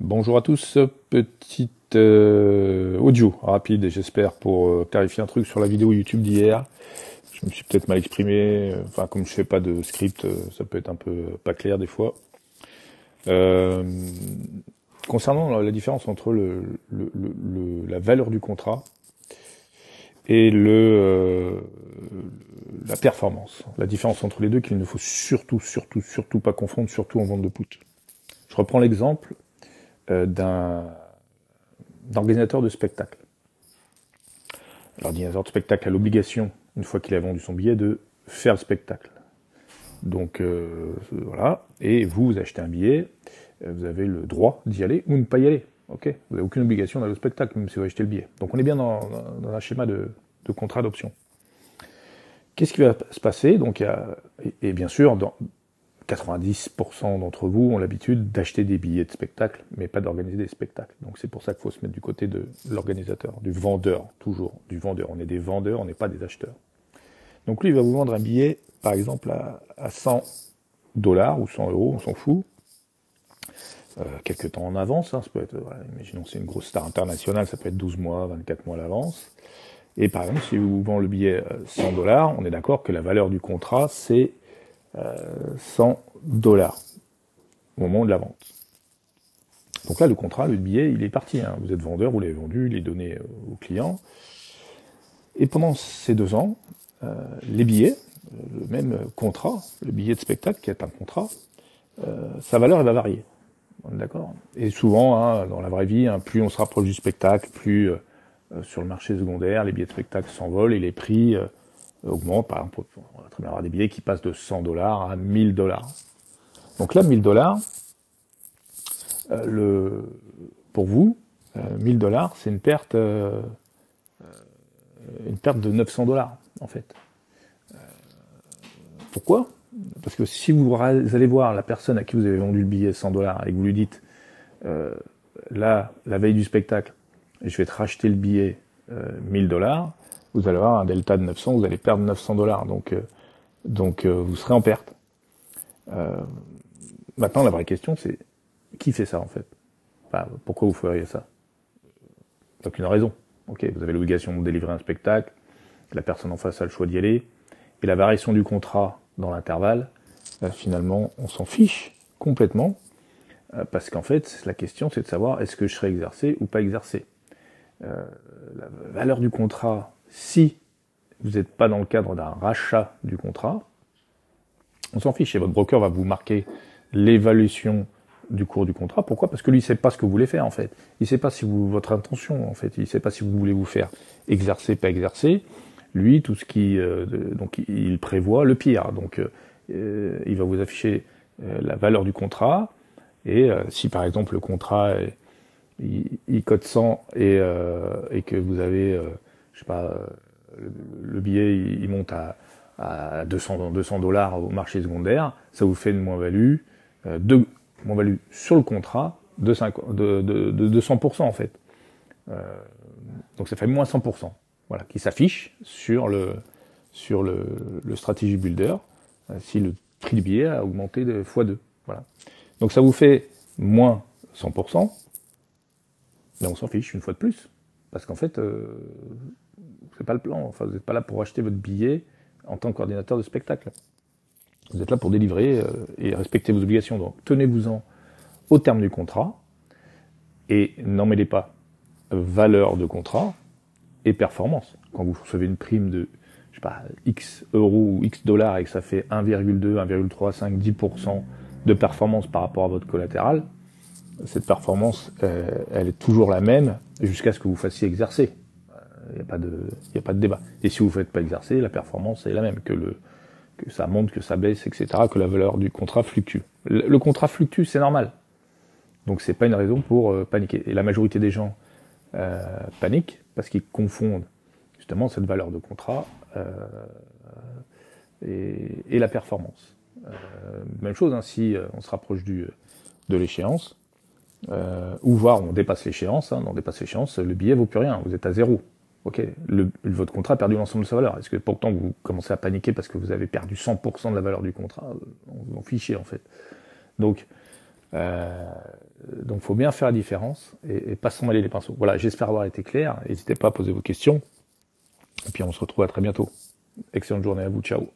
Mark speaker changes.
Speaker 1: Bonjour à tous, petite euh, audio rapide, j'espère, pour euh, clarifier un truc sur la vidéo YouTube d'hier. Je me suis peut-être mal exprimé, euh, enfin comme je fais pas de script, ça peut être un peu pas clair des fois. concernant la différence entre le, la valeur du contrat et le la performance, la différence entre les deux qu'il ne faut surtout, surtout, surtout pas confondre, surtout en vente de put. Je reprends l'exemple euh, d'un organisateur de spectacle. L'ordinateur de spectacle a l'obligation, une fois qu'il a vendu son billet, de faire le spectacle. Donc euh, voilà, et vous, vous achetez un billet, euh, vous avez le droit d'y aller ou ne pas y aller. Ok, vous n'avez aucune obligation d'aller au spectacle, même si vous achetez le billet. Donc on est bien dans, un schéma de, contrat d'option. Qu'est-ce qui va se passer? Et, bien sûr, 90% d'entre vous ont l'habitude d'acheter des billets de spectacle, mais pas d'organiser des spectacles. Donc c'est pour ça qu'il faut se mettre du côté de l'organisateur, du vendeur, toujours, du vendeur. On est des vendeurs, on n'est pas des acheteurs. Donc lui, il va vous vendre un billet, par exemple, à, 100 dollars ou 100 euros, on s'en fout. Euh, quelques temps en avance, hein, ça peut être, imaginons c'est une grosse star internationale, ça peut être 12 mois, 24 mois à l'avance. Et par exemple, si vous vendez le billet 100 dollars, on est d'accord que la valeur du contrat, c'est 100 dollars au moment de la vente. Donc là, le contrat, le billet, il est parti. Hein. Vous êtes vendeur, vous l'avez vendu, il est donné euh, au client. Et pendant ces deux ans, euh, les billets, euh, le même contrat, le billet de spectacle qui est un contrat, sa valeur elle va varier. D'accord? Et souvent, hein, dans la vraie vie, hein, plus on se rapproche du spectacle, plus sur le marché secondaire, les billets de spectacle s'envolent et les prix augmente. Par exemple, on va très bien avoir des billets qui passent de 100 dollars à 1000 dollars. Donc là, 1000 dollars, euh, le, pour vous, 1000 euh, dollars, c'est une perte, euh, une perte de 900 dollars, en fait. pourquoi? Parce que si vous allez voir la personne à qui vous avez vendu le billet 100 dollars et que vous lui dites, là, la veille du spectacle, je vais te racheter le billet 1000 dollars, vous allez avoir un delta de 900, vous allez perdre 900 dollars, donc euh, donc euh, vous serez en perte. Euh, maintenant, la vraie question, c'est qui fait ça en fait? Pourquoi vous feriez ça? Aucune raison. Ok, vous avez l'obligation de délivrer un spectacle, la personne en face a le choix d'y aller, et la variation du contrat dans l'intervalle, finalement, on s'en fiche complètement, parce qu'en fait, la question, c'est de savoir est-ce que je serai exercé ou pas exercé. la valeur du contrat si vous n'êtes pas dans le cadre d'un rachat du contrat, on s'en fiche. Et votre broker va vous marquer l'évaluation du cours du contrat. Pourquoi? Parce que lui, il ne sait pas ce que vous voulez faire, en fait. Il ne sait pas si vous, votre intention, en fait. Il ne sait pas si vous voulez vous faire exercer, pas exercer. Lui, tout ce qui, euh, donc, il prévoit le pire. Donc, euh, il va vous afficher euh, la valeur du contrat. Et si, par exemple, le contrat, il, code 100 et, et que vous avez je sais pas, euh, le, billet il, monte à, à 200 200 dollars au marché secondaire, ça vous fait une moins-value euh, de moins-value sur le contrat de, 5, de, de, de, 100% en fait. Euh, donc ça fait moins 100%, voilà, qui s'affiche sur le sur le, strategy builder euh, si le prix du billet a augmenté de x2. Voilà. Donc ça vous fait moins 100%, mais on s'en fiche une fois de plus. Parce qu'en fait, c'est pas le plan. Enfin, vous n'êtes pas là pour acheter votre billet en tant que coordinateur de spectacle. Vous êtes là pour délivrer euh, et respecter vos obligations. Donc tenez-vous-en au terme du contrat et n'en mêlez pas valeur de contrat et performance. Quand vous recevez une prime de je sais pas, X euros ou X dollars et que ça fait 1,2, 1,35, 10% de performance par rapport à votre collatéral, cette performance, euh, elle est toujours la même jusqu'à ce que vous fassiez exercer. Il n'y a pas de, débat. Et si vous ne faites pas exercer, la performance est la même, que ça monte, que ça baisse, etc., que la valeur du contrat fluctue. Le, contrat fluctue, c'est normal. Donc c'est pas une raison pour euh, paniquer. Et la majorité des gens euh, paniquent parce qu'ils confondent justement cette valeur de contrat euh, et, la performance. Même chose hein, si on se rapproche de l'échéance, ou voire on dépasse l'échéance, hein, on dépasse l'échéance, le billet vaut plus rien, vous êtes à zéro. Ok, le, votre contrat a perdu l'ensemble de sa valeur. Est-ce que pourtant vous commencez à paniquer parce que vous avez perdu 100% de la valeur du contrat? On vous en fichiez en fait. Donc, euh, donc, faut bien faire la différence et, et pas s'en les pinceaux. Voilà, j'espère avoir été clair. N'hésitez pas à poser vos questions. Et puis, on se retrouve à très bientôt. Excellente journée à vous. Ciao.